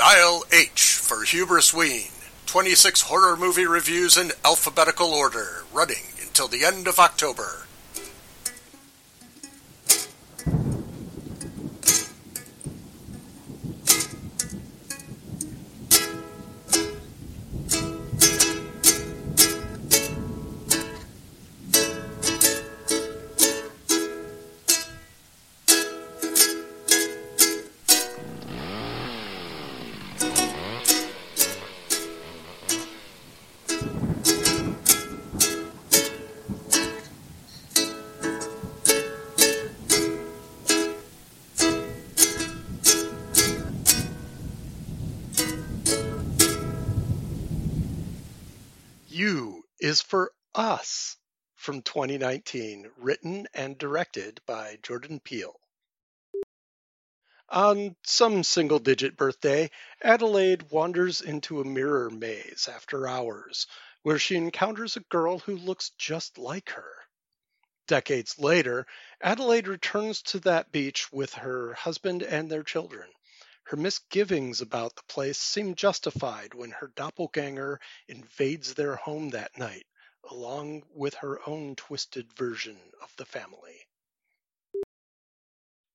Dial H for Hubrisween. 26 horror movie reviews in alphabetical order, running until the end of October. You is for Us from 2019, written and directed by Jordan Peele. On some single digit birthday, Adelaide wanders into a mirror maze after hours, where she encounters a girl who looks just like her. Decades later, Adelaide returns to that beach with her husband and their children. Her misgivings about the place seem justified when her doppelganger invades their home that night, along with her own twisted version of the family.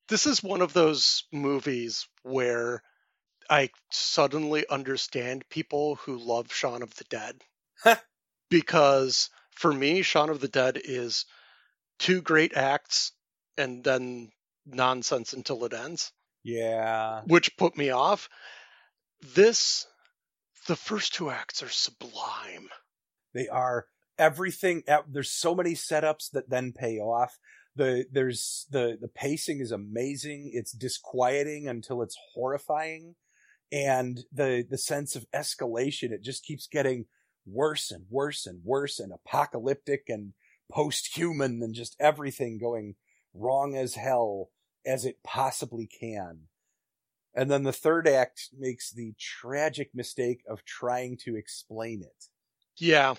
This is one of those movies where I suddenly understand people who love Shaun of the Dead. because for me, Shaun of the Dead is two great acts and then nonsense until it ends, Yeah. which put me off. This, the first two acts are sublime. They are everything. There's so many setups that then pay off. The there's the the pacing is amazing. It's disquieting until it's horrifying, and the the sense of escalation. It just keeps getting worse and worse and worse and apocalyptic and post-human and just everything going wrong as hell as it possibly can. And then the third act makes the tragic mistake of trying to explain it. Yeah,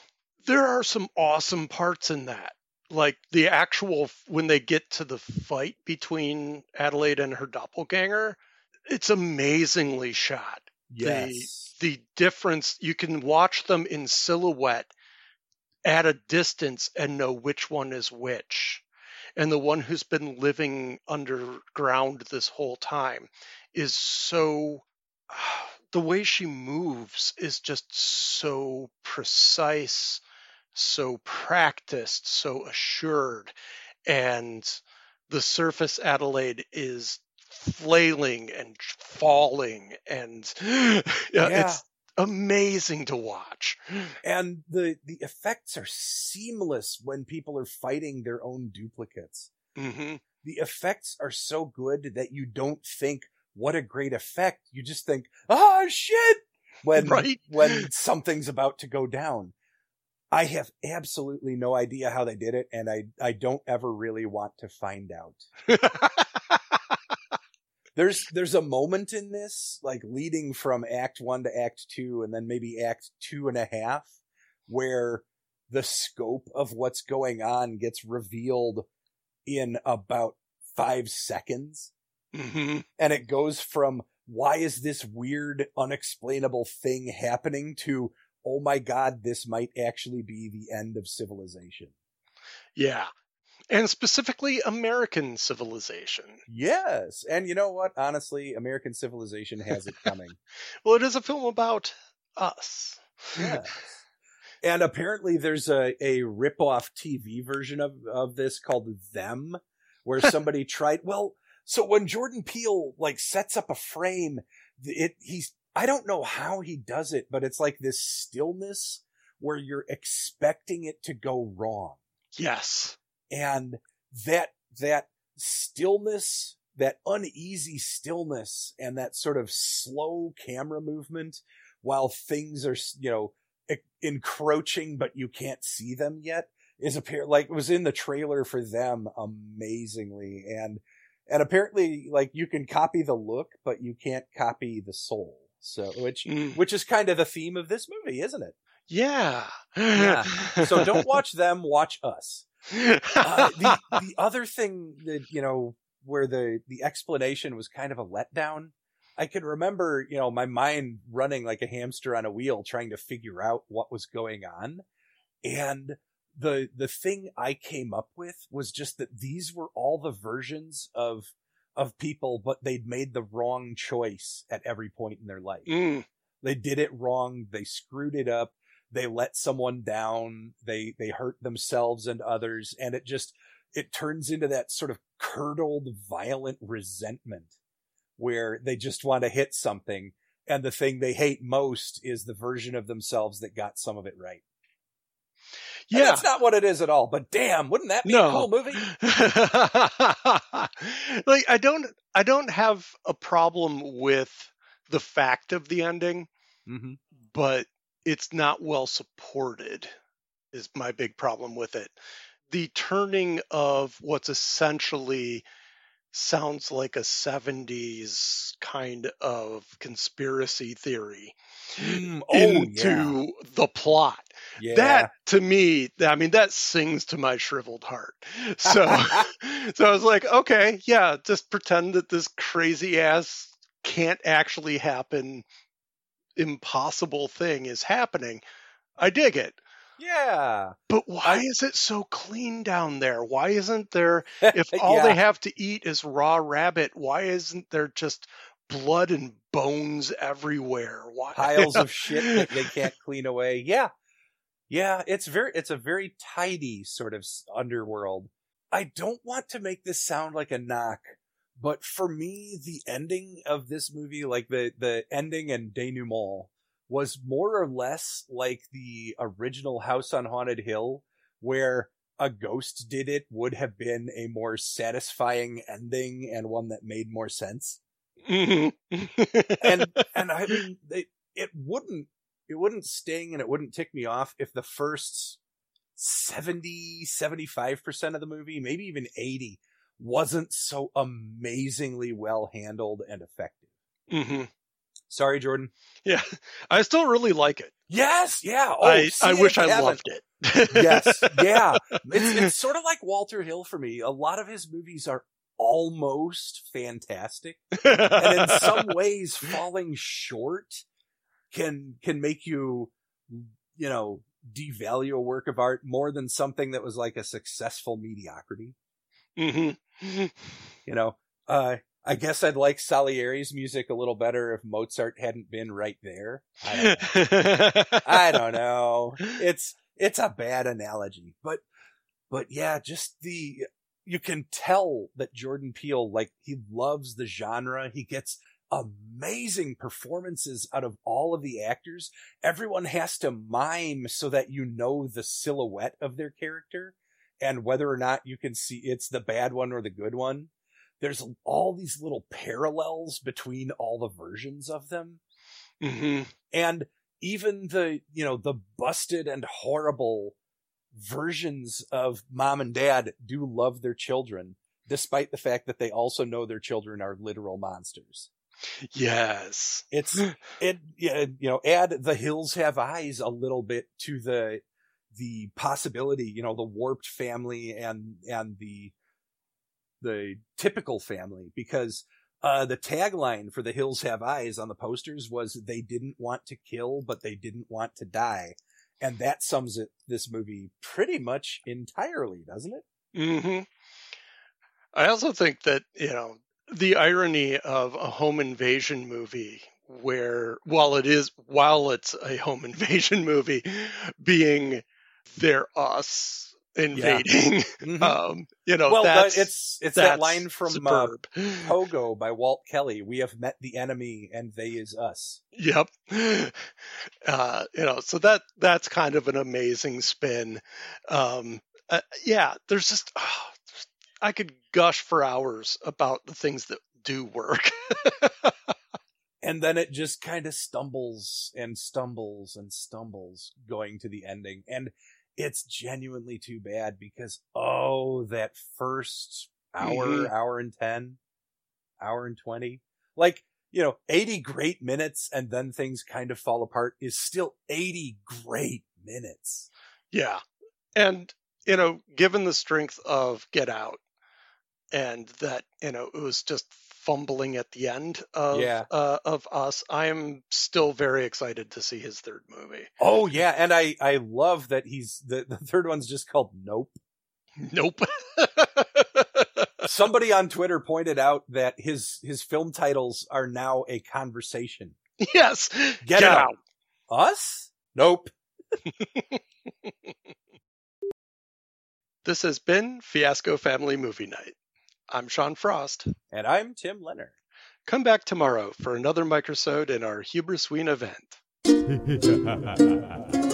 there are some awesome parts in that. Like the actual, when they get to the fight between Adelaide and her doppelganger, it's amazingly shot. Yes. The difference, you can watch them in silhouette at a distance and know which one is which. And the one who's been living underground this whole time is so. The way she moves is just so precise, so practiced, so assured. And the surface Adelaide is flailing and falling and yeah, Yeah. it's amazing to watch. and the the effects are seamless when people are fighting their own duplicates. hmm The effects are so good that you don't think what a great effect. You just think, oh shit!" when Right. when something's about to go down. I have absolutely no idea how they did it, and I I don't ever really want to find out. there's there's a moment in this like leading from act one to act two and then maybe act two and a half where the scope of what's going on gets revealed in about five seconds. Hmm and it goes from why is this weird unexplainable thing happening to oh my god this might actually be the end of civilization. Yeah. And specifically American civilization. yes and you know what honestly american civilization has it coming Well, it is a film about us. Yes. And apparently there's a, a rip-off TV version of, of this called Them, where somebody tried, well, so when Jordan Peele like sets up a frame, it, he's, I don't know how he does it, but it's like this stillness where you're expecting it to go wrong. Yes. And that, that stillness, that uneasy stillness and that sort of slow camera movement while things are, you know, encroaching, but you can't see them yet is appear like it was in the trailer for them amazingly. And, and apparently like you can copy the look, but you can't copy the soul. So, which, Mm. which is kind of the theme of this movie, isn't it? Yeah. Yeah. So don't watch them, watch us. Uh, the the other thing that you know where the the explanation was kind of a letdown I can remember, you know, my mind running like a hamster on a wheel trying to figure out what was going on. And the the thing I came up with was just that these were all the versions of of people, but they'd made the wrong choice at every point in their life. Mm. They did it wrong. They screwed it up. They let someone down. They they hurt themselves and others, and it just it turns into that sort of curdled, violent resentment where they just want to hit something, and the thing they hate most is the version of themselves that got some of it right. And Yeah. that's not what it is at all. But damn, wouldn't that be No. a cool movie? like I don't I don't have a problem with the fact of the ending, Mm-hmm. but it's not well supported is my big problem with it. The turning of what's essentially sounds like a 70s kind of conspiracy theory Mm, oh into the plot. yeah, That to me, I mean, that sings to my shriveled heart. So, so I was like, okay, yeah, just pretend that this crazy ass can't actually happen, impossible thing is happening. I dig it. yeah. But why I- is it so clean down there? Why isn't there, if all Yeah. they have to eat is raw rabbit, why isn't there just blood and bones everywhere? Why? piles of shit that they can't clean away. Yeah. Yeah, it's very it's a very tidy sort of underworld. I don't want to make this sound like a knock, but for me the ending of this movie like the the ending and denouement was more or less like the original House on Haunted Hill where a ghost did it would have been a more satisfying ending and one that made more sense Mhm. and and I mean, it, it wouldn't it wouldn't sting and it wouldn't tick me off if the first 70 75 percent of the movie, maybe even eighty, wasn't so amazingly well handled and effective. Mhm. Sorry, Jordan. Yeah, I still really like it. Yes, yeah. Oh, I I wish I loved it. yes, yeah. It's, it's sort of like Walter Hill for me. A lot of his movies are almost fantastic. and in some ways falling short can can make you you know devalue a work of art more than something that was like a successful mediocrity hmm you know uh i guess i'd like salieri's music a little better if mozart hadn't been right there. I don't know, I don't know. it's it's a bad analogy but but yeah just the you can tell that jordan peele like he loves the genre. He gets amazing performances out of all of the actors. Everyone has to mime so that you know the silhouette of their character and whether or not you can see it's the bad one or the good one there's all these little parallels between all the versions of them. Hmm and even the you know the busted and horrible versions of mom and dad do love their children despite the fact that they also know their children are literal monsters. Yes. it's it yeah, you know add the hills have eyes a little bit to the the possibility you know the warped family and and the the typical family because uh the tagline for the hills have eyes on the posters was they didn't want to kill but they didn't want to die. And that sums it this movie pretty much entirely doesn't it? Hmm I also think that, you know, the irony of a home invasion movie where while it is while it's a home invasion movie being they're us invading um you know well that's it's it's that line from uh, pogo by walt kelly we have met the enemy and they is us Yep. Uh, you know, so that that's kind of an amazing spin. Um, uh, yeah, there's just oh, I could gush for hours about the things that do work. and then it just kind of stumbles and stumbles and stumbles going to the ending and it's genuinely too bad because oh that first hour Mhm. hour and 10 hour and 20 like you know 80 great minutes and then things kind of fall apart is still 80 great minutes yeah, and you know, given the strength of Get Out, and that you know it was just fumbling at the end of Yeah. uh, of us, I am still very excited to see his third movie. Oh yeah, and I I love that he's the the third one's just called Nope. Nope. Somebody on Twitter pointed out that his his film titles are now a conversation. yes. Get, out. Us? Nope. This has been Fiasco Family Movie Night. I'm Sean Frost. And I'm Tim Leonard. Come back tomorrow for another microsode in our Hubrisween event.